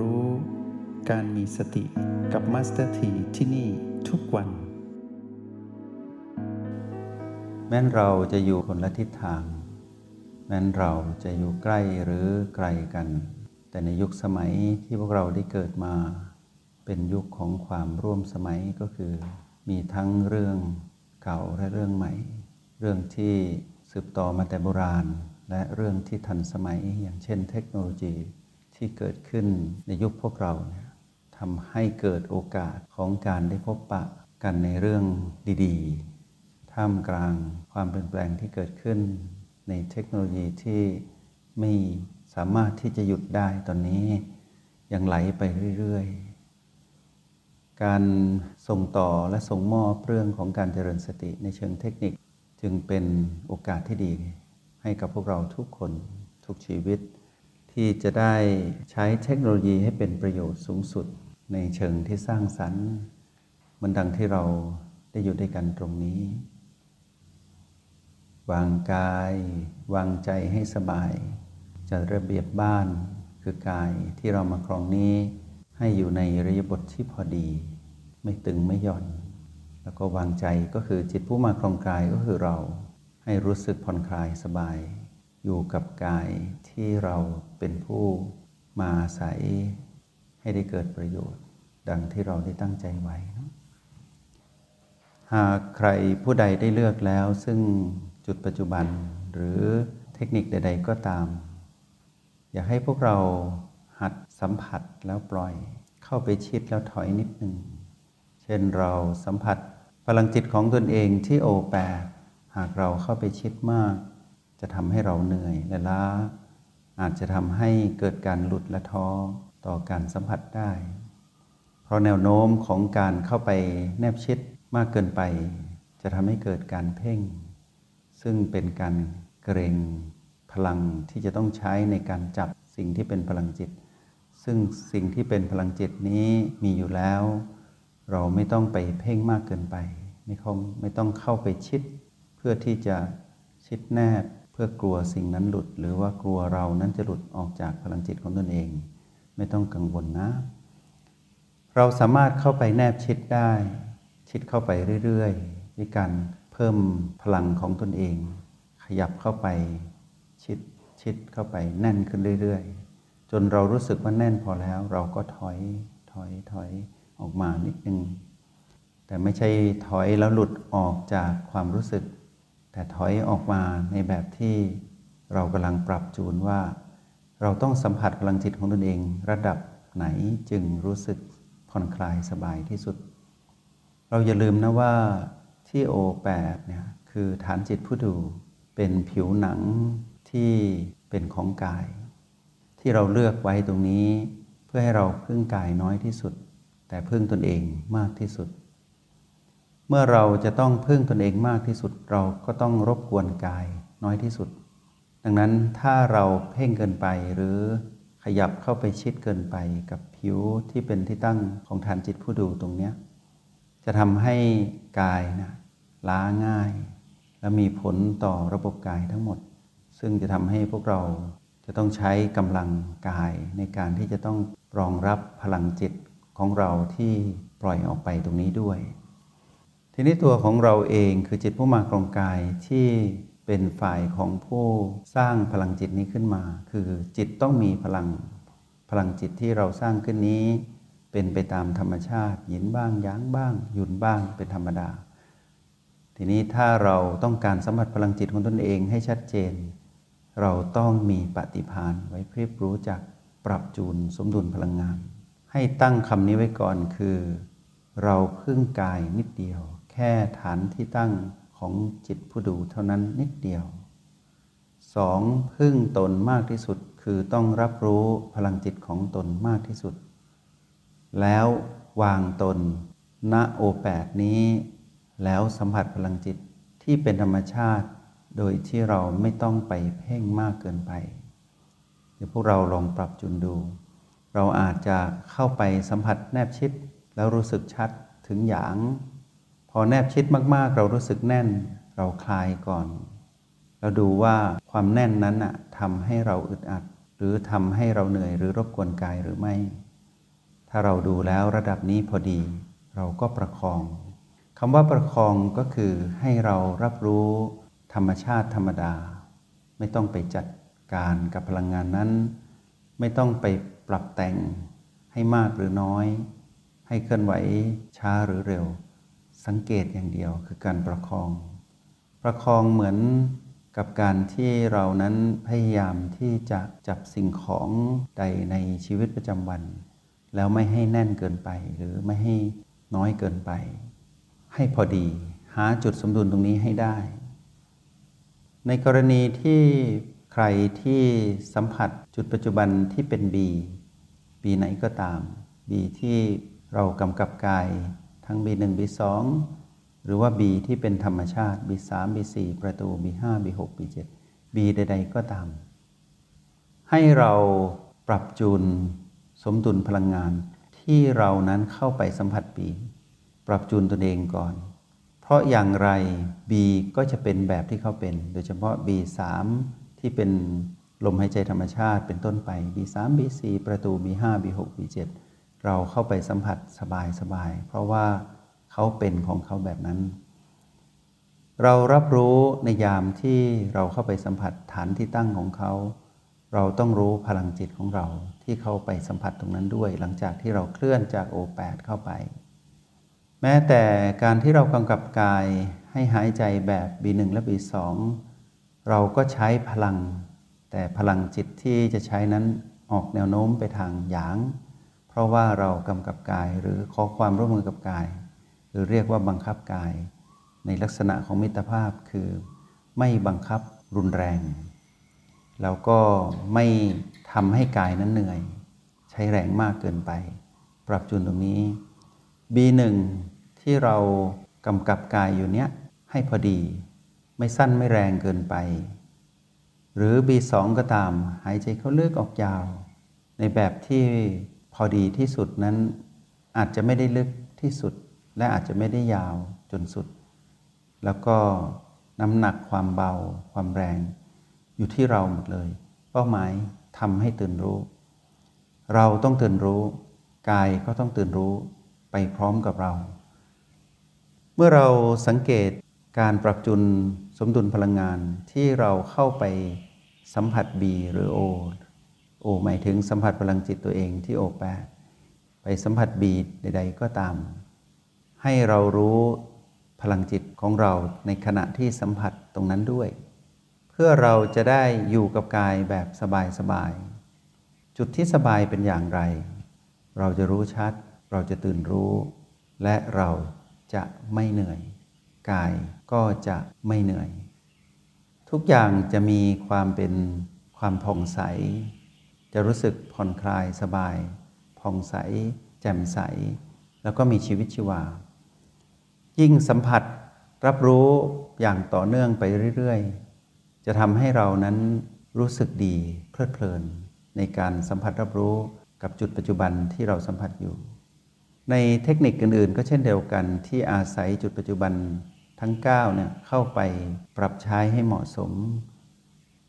รู้ การมีสติกับมาสเตอร์ทีที่นี่ทุกวัน แม้นเราจะอยู่คนละทิศทาง แม้นเราจะอยู่ใกล้หรือไกลกัน แต่ในยุคสมัยที่พวกเราได้เกิดมา เป็นยุคของความร่วมสมัยก็คือ มีทั้งเรื่องเก่าและเรื่องใหม่ เรื่องที่สืบต่อมาแต่โบราณ และเรื่องที่ทันสมัยอย่างเช่นเทคโนโลยี ที่เกิดขึ้นในยุคพวกเราเนี่ยทำให้เกิดโอกาสของการได้พบปะกันในเรื่องดีๆ ท่ามกลางความเปลี่ยนแปลงที่เกิดขึ้น ในเทคโนโลยีที่ไม่สามารถที่จะหยุดได้ตอนนี้ยังไหลไปเรื่อยๆ การส่งต่อและส่งมอบเรื่องของการเจริญสติในเชิงเทคนิค จึงเป็นโอกาสที่ดีให้กับพวกเราทุกคนทุกชีวิต ที่จะได้ใช้เทคโนโลยีให้เป็นประโยชน์สูงสุดในเชิงที่สร้างสรรค์มันดังที่เราได้อยู่ด้วยกันตรงนี้ วางกาย วางใจให้สบาย จัดระเบียบบ้านคือกายที่เรามาครองนี้ ให้อยู่ในระยบทที่พอดี ไม่ตึงไม่หย่อน แล้วก็วางใจก็คือจิตผู้มาครองกายก็คือเราให้รู้สึกผ่อนคลายสบาย อยู่กับกายที่เราเป็นผู้มาอาศัยให้ได้เกิดประโยชน์ ดังที่เราได้ตั้งใจไว้นะหากใครผู้ใดได้เลือกแล้ว ซึ่งจุดปัจจุบันหรือเทคนิคใด ๆ ก็ตาม อยากให้พวกเราหัดสัมผัสแล้วปล่อย เข้าไปชิดแล้วถอยนิดหนึ่ง เช่นเราสัมผัสพลังจิตของตนเองที่โอแปดหากเราเข้าไปชิดมาก จะทำให้เราเหนื่อยและล้า อาจจะทำให้เกิดการหลุดและท้อต่อการสัมผัสได้ เพราะแนวโน้มของการเข้าไปแนบชิดมากเกินไป จะทำให้เกิดการเพ่ง ซึ่งเป็นการเกรงพลังที่จะต้องใช้ในการจับสิ่งที่เป็นพลังจิต ซึ่งสิ่งที่เป็นพลังจิตนี้มีอยู่แล้ว เราไม่ต้องไปเพ่งมากเกินไป ไม่ต้องไม่ต้องเข้าไปชิด เพื่อที่จะชิดแนบ พื่อกลัวสิ่งนั้นหลุด หรือว่ากลัวเรานั้นจะหลุดออกจากพลังจิตของตนเอง ไม่ต้องกังวลนะ เราสามารถเข้าไปแนบชิดได้ ชิดเข้าไปเรื่อยๆด้วยการเพิ่มพลังของตนเอง ขยับเข้าไปชิดชิดเข้าไปแน่นขึ้นเรื่อยๆ จนเรารู้สึกว่าแน่นพอแล้ว เราก็ถอยถอยถอยออกมานิดนึงแต่ไม่ใช่ถอยแล้วหลุดออกจากความรู้สึก แต่ถอยออกมาในแบบที่เรากำลังปรับจูนว่า เราต้องสัมผัสพลังจิตของตนเอง ระดับไหนจึงรู้สึกผ่อนคลายสบายที่สุด เราอย่าลืมนะว่าที่โอแปดเนี่ยคือฐานจิตผู้ดูเป็นผิวหนังที่เป็นของกาย ที่เราเลือกไว้ตรงนี้ เพื่อให้เราพึ่งกายน้อยที่สุด แต่พึ่งตนเองมากที่สุด เมื่อเราจะต้องพึ่งตนเองมากที่สุดเราก็ต้องรบกวนกายน้อยที่สุด ดังนั้นถ้าเราเพ่งเกินไปหรือขยับเข้าไปชิดเกินไปกับผิวที่เป็นที่ตั้งของฐานจิตผู้ดูตรงนี้จะทำให้กายนะล้าง่าย และมีผลต่อระบบกายทั้งหมด ซึ่งจะทำให้พวกเราจะต้องใช้กำลังกายในการที่จะต้องรองรับพลังจิตของเราที่ปล่อยออกไปตรงนี้ด้วย ทีนี้ตัวของเราเองคือจิตผู้มากรองกายที่เป็นฝ่ายของผู้สร้างพลังจิตนี้ขึ้นมา คือจิตต้องมีพลังพลังจิตที่เราสร้างขึ้นนี้ เป็นไปตามธรรมชาติหยินบ้างยั้งบ้างหยุนบ้างเป็นธรรมดา ทีนี้ถ้าเราต้องการสัมผัสพลังจิตของตนเองให้ชัดเจน เราต้องมีปฏิภาณไว้เพื่อรู้จักปรับจูนสมดุลพลังงาน ให้ตั้งคำนี้ไว้ก่อนคือ เราพึ่งกายนิดเดียว ค่ฐานที่ตั้งของจิตผู้ดูเท่านั้นนิดเดียวสองพึ่งตนมากที่สุดคือต้องรับรู้พลังจิตของตนมากที่สุด แล้ววางตนณโอแปดนี้ แล้วสัมผัสพลังจิตที่เป็นธรรมชาติ โดยที่เราไม่ต้องไปเพ่งมากเกินไป เดี๋ยวพวกเราลองปรับจุนดู เราอาจจะเข้าไปสัมผัสแนบชิด แล้วรู้สึกชัดถึงหยาง พอแนบชิดมากๆ เรารู้สึกแน่นเราคลายก่อน เราดูว่าความแน่นนั้นอะทำให้เราอึดอัด หรือทำให้เราเหนื่อยหรือรบกวนกายหรือไม่ ถ้าเราดูแล้วระดับนี้พอดี เราก็ประคองคำว่าประคองก็คือให้เรารับรู้ธรรมชาติธรรมดา ไม่ต้องไปจัดการกับพลังงานนั้น ไม่ต้องไปปรับแต่งให้มากหรือน้อย ให้เคลื่อนไหวช้าหรือเร็ว สังเกตอย่างเดียวคือการประคอง ประคองเหมือนกับการที่เรานั้นพยายามที่จะจับสิ่งของใดในชีวิตประจำวัน แล้วไม่ให้แน่นเกินไป หรือไม่ให้น้อยเกินไป ให้พอดี หาจุดสมดุลตรงนี้ให้ได้ ในกรณีที่ใครที่สัมผัสจุดปัจจุบันที่เป็น B B ไหนก็ตาม B ที่เรากำกับกาย ทั้ง B1 B2 หรือว่า B ที่เป็นธรรมชาติ B3 B4 ประตู B5 B6 B7 B ใด ๆ ก็ตาม ให้เราปรับจูนสมดุลพลังงาน ที่เรานั้นเข้าไปสัมผัส B ปรับจูนตนเองก่อน เพราะอย่างไร B ก็จะเป็นแบบที่เขาเป็น โดยเฉพาะ B3 ที่เป็นลมหายใจธรรมชาติเป็นต้นไป B3 B4 ประตู B5 B6 B7 เราเข้าไปสัมผัสสบายสบายเพราะว่าเขาเป็นของเขาแบบนั้น เรารับรู้ในยามที่เราเข้าไปสัมผัสฐานที่ตั้งของเขา เราต้องรู้พลังจิตของเราที่เข้าไปสัมผัสตรงนั้นด้วย หลังจากที่เราเคลื่อนจากโอแปดเข้าไป แม้แต่การที่เรากำกับกายให้หายใจแบบ B1 และ B2 เราก็ใช้พลัง แต่พลังจิตที่จะใช้นั้นออกแนวโน้มไปทางหยาง เพราะว่าเรากำกับกายหรือขอความร่วมมือกับกาย หรือเรียกว่าบังคับกาย ในลักษณะของมิตรภาพคือ ไม่บังคับรุนแรง แล้วก็ไม่ทำให้กายนั้นเหนื่อย ใช้แรงมากเกินไป ปรับจูนตรงนี้ B1 ที่เรากำกับกายอยู่เนี้ยให้พอดี ไม่สั้นไม่แรงเกินไป หรือ B2 ก็ตามหายใจเข้าลึกออกยาว ในแบบที่ อดีที่สุดนั้นอาจจะไม่ได้ลึกที่สุด และอาจจะไม่ได้ยาวจนสุด แล้วก็น้ำหนักความเบา ความแรง อยู่ที่เราหมดเลย เป้าหมายทำให้ตื่นรู้ เราต้องตื่นรู้ กายก็ต้องตื่นรู้ไปพร้อมกับเรา เมื่อเราสังเกตการปรับจุนสมดุลพลังงานที่เราเข้าไปสัมผัส B หรือ O O หมายถึงสัมผัสพลังจิตตัวเองที่โอแปดไปสัมผัส B ใด ๆ ก็ตาม ให้เรารู้พลังจิตของเราในขณะที่สัมผัสตรงนั้นด้วย เพื่อเราจะได้อยู่กับกายแบบสบายๆจุดที่สบายเป็นอย่างไร เราจะรู้ชัด เราจะตื่นรู้ และเราจะไม่เหนื่อย กายก็จะไม่เหนื่อย ทุกอย่างจะมีความเป็นความผ่องใส จะรู้สึกผ่อนคลายสบายผ่องใส แจ่มใส แล้วก็มีชีวิตชีวา ยิ่งสัมผัสรับรู้อย่างต่อเนื่องไปเรื่อยๆ จะทำให้เรานั้นรู้สึกดีเพลิดเพลิน ในการสัมผัสรับรู้กับจุดปัจจุบันที่เราสัมผัสอยู่ ในเทคนิคอื่นๆ ก็เช่นเดียวกันที่อาศัยจุดปัจจุบันทั้ง9เนี่ยเข้าไปปรับใช้ให้เหมาะสม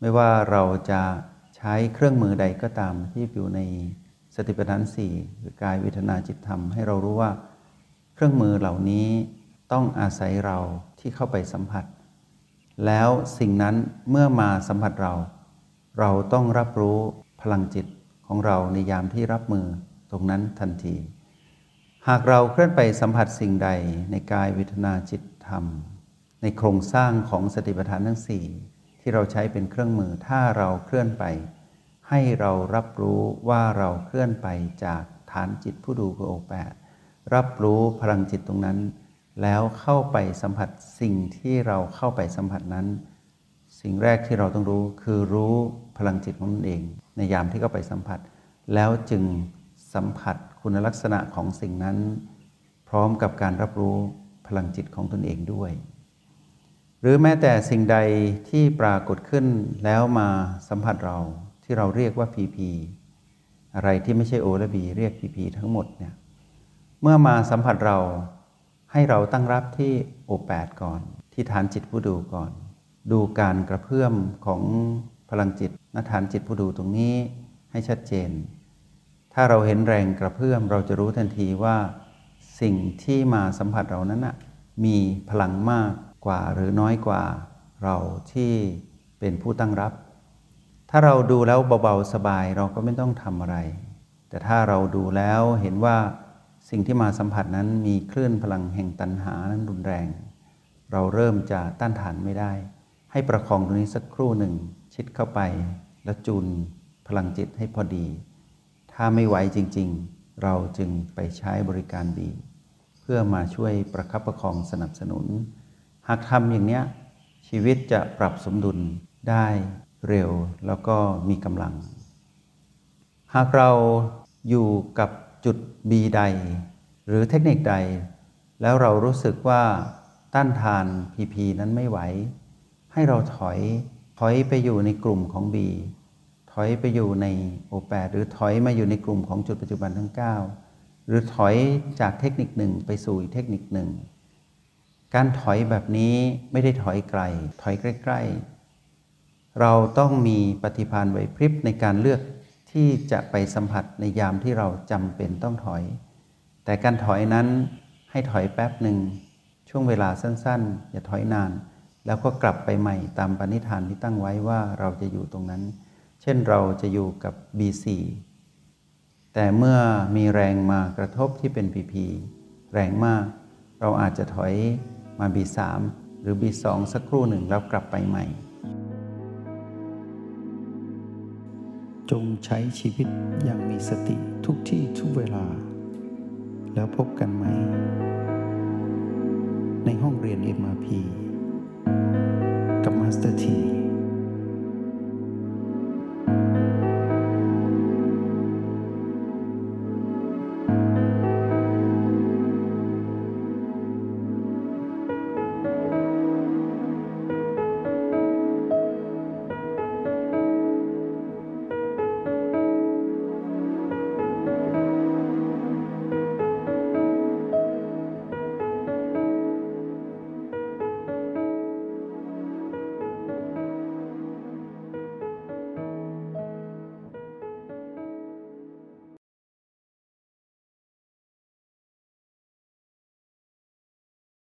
ไม่ว่าเราจะ ใช้เครื่องมือใดก็ตามที่อยู่ในสติปัฏฐานสี่หรือกายเวทนาจิตธรรมให้เรารู้ว่า เครื่องมือเหล่านี้ต้องอาศัยเราที่เข้าไปสัมผัส แล้วสิ่งนั้นเมื่อมาสัมผัสเรา เราต้องรับรู้พลังจิตของเราในยามที่รับมือตรงนั้นทันที หากเราเคลื่อนไปสัมผัสสิ่งใดในกายเวทนาจิตธรรม ในโครงสร้างของสติปัฏฐานทั้งสี่ ที่เราใช้เป็นเครื่องมือถ้าเราเคลื่อนไป ให้เรารับรู้ว่าเราเคลื่อนไปจากฐานจิตผู้ดูคือโอแปดรับรู้พลังจิตตรงนั้น แล้วเข้าไปสัมผัสสิ่งที่เราเข้าไปสัมผัสนั้น สิ่งแรกที่เราต้องรู้คือรู้พลังจิตของตนเอง ในยามที่เข้าไปสัมผัส แล้วจึงสัมผัสคุณลักษณะของสิ่งนั้น พร้อมกับการรับรู้พลังจิตของตนเองด้วย หรือแม้แต่สิ่งใดที่ปรากฏขึ้นแล้วมาสัมผัสเราที่เราเรียกว่าพีพีอะไรที่ไม่ใช่โอและบีเรียกพีพีทั้งหมดเนี่ยเมื่อมาสัมผัสเราให้เราตั้งรับที่โอแปดก่อน ที่ฐานจิตผู้ดูก่อน ดูการกระเพื่อมของพลังจิตณฐานจิตผู้ดูตรงนี้ให้ชัดเจนถถ้าเราเห็นแรงกระเพื่อมเราจะรู้ทันทีว่า สิ่งที่มาสัมผัสเรานั้นนะมีพลังมาก กว่าหรือน้อยกว่าเราที่เป็นผู้ตั้งรับ ถ้าเราดูแล้วเบาๆสบายเราก็ไม่ต้องทำอะไร แต่ถ้าเราดูแล้วเห็นว่าสิ่งที่มาสัมผัสนั้นมีคลื่นพลังแห่งตัณหานั้นรุนแรง เราเริ่มจะต้านทานไม่ได้ ให้ประคองตรงนี้สักครู่หนึ่ง ชิดเข้าไปแล้วจูนพลังจิตให้พอดี ถ้าไม่ไหวจริง ๆ เราจึงไปใช้บริการบี เพื่อมาช่วยประคับประคองสนับสนุน หากทำอย่างนี้ชีวิตจะปรับสมดุลได้เร็วแล้วก็มีกำลัง หากเราอยู่กับจุด B ใด หรือเทคนิคใด แล้วเรารู้สึกว่าต้านทาน PP นั้นไม่ไหว ให้เราถอยถอยไปอยู่ในกลุ่มของ B ถอยไปอยู่ใน O8 หรือถอยมาอยู่ในกลุ่มของจุดปัจจุบันทั้ง 9 หรือถอยจากเทคนิคหนึ่งไปสู่อีกเทคนิคหนึ่ง การถอยแบบนี้ไม่ได้ถอยไกล ถอยใกล้ๆ เราต้องมีปฏิภาณไหวพริบในการเลือกที่จะไปสัมผัสในยามที่เราจำเป็นต้องถอย แต่การถอยนั้นให้ถอยแป๊บหนึ่ง ช่วงเวลาสั้นๆ อย่าถอยนาน แล้วก็กลับไปใหม่ตามปณิธานที่ตั้งไว้ว่าเราจะอยู่ตรงนั้น เช่นเราจะอยู่กับ B4 แต่เมื่อมีแรงมากระทบที่เป็น PP แรงมากเราอาจจะถอย มา B3 หรือ B2 สักครู่หนึ่งแล้วกลับไปใหม่ จงใช้ชีวิตอย่างมีสติทุกที่ทุกเวลา แล้วพบกันใหม่ ในห้องเรียน MRP กับมาสเตอร์ที